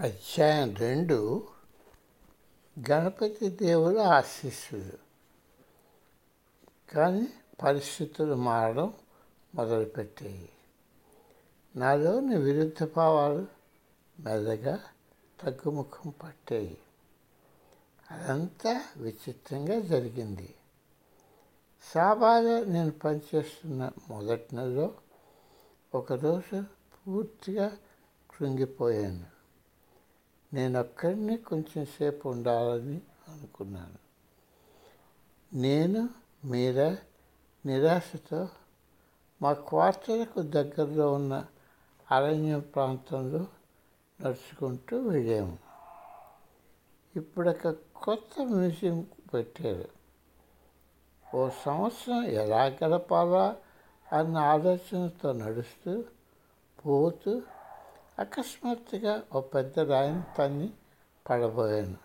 అధ్యాయం రెండు. గణపతి దేవుడు ఆశీస్సులు. కానీ పరిస్థితులు మారడం మొదలుపెట్టాయి. నాలోని విరుద్ధ భావాలు మెల్లగా తగ్గుముఖం పట్టాయి. అదంతా విచిత్రంగా జరిగింది. సాబాలో నేను పనిచేస్తున్న మొదటి నెలలో ఒకరోజు పూర్తిగా కృంగిపోయాను. నేను అక్కడనే కొంచెం సేపు ఉండాలని అనుకున్నాను. నేను మీరా నిరాశతో మా క్వార్టర్కు దగ్గరలో ఉన్న అరణ్య ప్రాంతంలో నడుచుకుంటూ వెళ్ళాము. ఇప్పుడు ఒక కొత్త మ్యూజియం పెట్టారు. ఓ సంవత్సరం ఎలా గడపాలా అన్న ఆలోచనతో నడుస్తూ పోతూ అకస్మాత్తుగా ఓ పెద్ద రాయిని తన్ని పడబోయాను.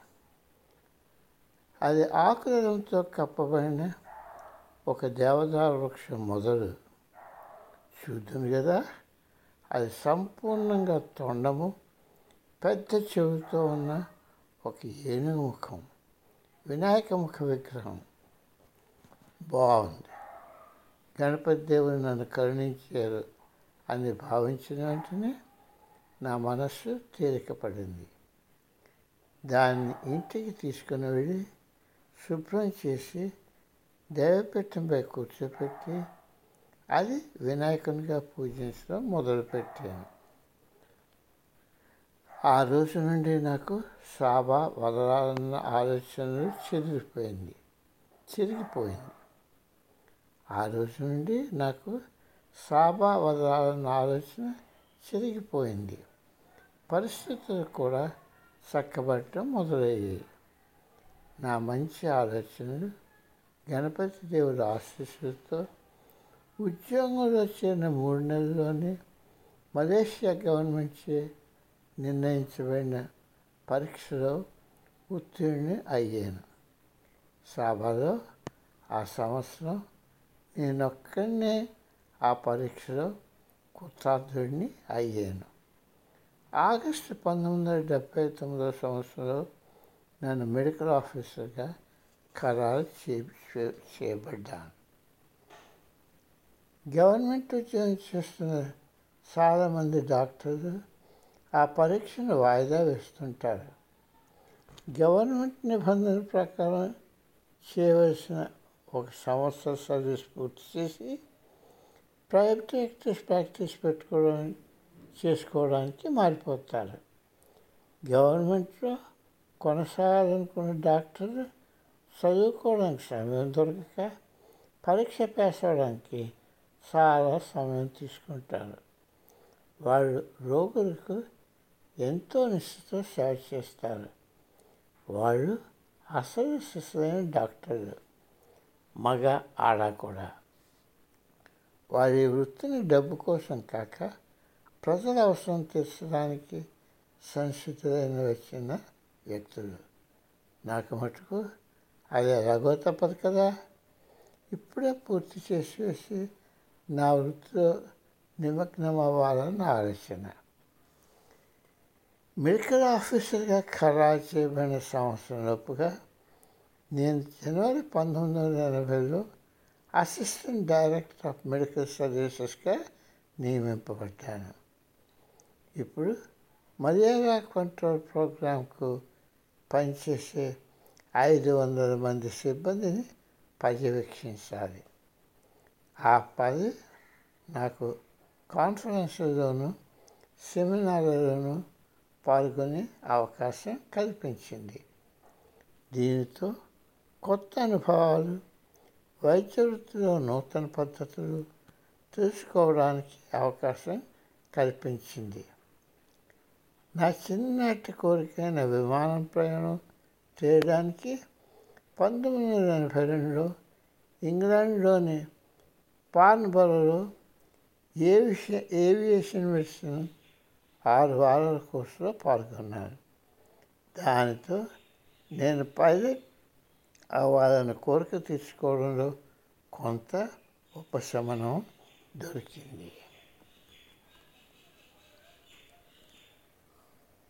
అది ఆకులతో కప్పబడిన ఒక దేవదార వృక్షం మొదలు. చూద్దాం కదా అది సంపూర్ణంగా తొండము పెద్ద చెవితో ఉన్న ఒక ఏనుగు ముఖం వినాయక ముఖ విగ్రహం. బాగుంది. గణపతి దేవుడు నన్ను కరుణించారు అని భావించిన వెంటనే నా మనస్సు తేలికపడింది. దాన్ని ఇంటికి తీసుకుని వెళ్ళి శుభ్రం చేసి దేవపీఠంపై కూర్చోపెట్టి అది వినాయకునిగా పూజించడం మొదలుపెట్టాను. ఆ రోజు నుండి నాకు సాబా వదలాలన్న ఆలోచనలు చిరిగిపోయింది చిరిగిపోయింది ఆ రోజు నుండి నాకు సాబా వదలాలన్న ఆలోచన చిరిగిపోయింది పరిస్థితులు కూడా చక్కబడటం మొదలయ్యాయి. నా మంచి ఆలోచనలు గణపతి దేవుడి ఆశీస్సులతో ఉద్యోగంలో చేరిన మూడు నెలల్లోనే మలేషియా గవర్నమెంట్చే నిర్ణయించబడిన పరీక్షలో ఉత్తీర్ణి అయ్యాను. సాబాలో ఆ సంవత్సరం నేనొక్కడినే ఆ పరీక్షలో కృతార్థుడిని అయ్యాను. ఆగస్టు పంతొమ్మిది వందల డెబ్భై తొమ్మిదవ సంవత్సరంలో నన్ను మెడికల్ ఆఫీసర్గా ఖరారు చే చేయబడ్డాను. గవర్నమెంట్ ఉద్యోగం చేస్తున్న చాలామంది డాక్టర్లు ఆ పరీక్షను వాయిదా వేస్తుంటారు. గవర్నమెంట్ నిబంధనల ప్రకారం చేయవలసిన ఒక సంవత్సర సర్వీస్ పూర్తి చేసి ప్రైవేట్ ప్రాక్టీస్ పెట్టుకోవడం చేసుకోవడానికి మారిపోతారు. గవర్నమెంట్లో కొనసాగాలనుకున్న డాక్టర్లు చదువుకోవడానికి సమయం దొరకక పరీక్ష పేసవడానికి చాలా సమయం తీసుకుంటారు. వాళ్ళు రోగులకు ఎంతో నిష్ఠతో సేవ చేస్తారు. వాళ్ళు అసలు శిశులైన డాక్టర్లు. మగ ఆడ కూడా. వారి వృత్తిని డబ్బు కోసం కాక ప్రజల అవసరం తీర్చడానికి సంసిద్ధులైన వచ్చిన వ్యక్తులు. నాకు మటుకు అదే రఘువ తప్పదు కదా. ఇప్పుడే పూర్తి చేసి నా వృత్తిలో నిమగ్నం అవ్వాలని ఆలోచన. మెడికల్ ఆఫీసర్గా ఖరారు చేయబడిన సంవత్సరంలోపుగా నేను జనవరి పంతొమ్మిది వందల ఎనభైలో అసిస్టెంట్ డైరెక్టర్ ఆఫ్ మెడికల్ సర్వీసెస్గా నియమింపబడ్డాను. ఇప్పుడు మలేరియా కంట్రోల్ ప్రోగ్రాంకు పనిచేసే ఐదు వందల మంది సిబ్బందిని పర్యవేక్షించాలి. ఆ పని నాకు కాన్ఫరెన్స్లోనూ సెమినార్లలోనూ పాల్గొనే అవకాశం కల్పించింది. దీనితో కొత్త అనుభవాలు వైద్య వృత్తిలో నూతన పద్ధతులు తెలుసుకోవడానికి అవకాశం కల్పించింది. నా చిన్ననాటి కోరికైన విమానం ప్రయాణం చేయడానికి పంతొమ్మిది వందల ఎనభై రెండులో ఇంగ్లాండ్లోని పాన్బరలో ఏవిష ఏవియేషన్ మెడిసిన్ ఆరు వారాల కోర్సులో పాల్గొన్నాను. దానితో నేను పైలట్ అవ్వాలన్న కోరిక తీర్చుకోవడంలో కొంత ఉపశమనం దొరికింది.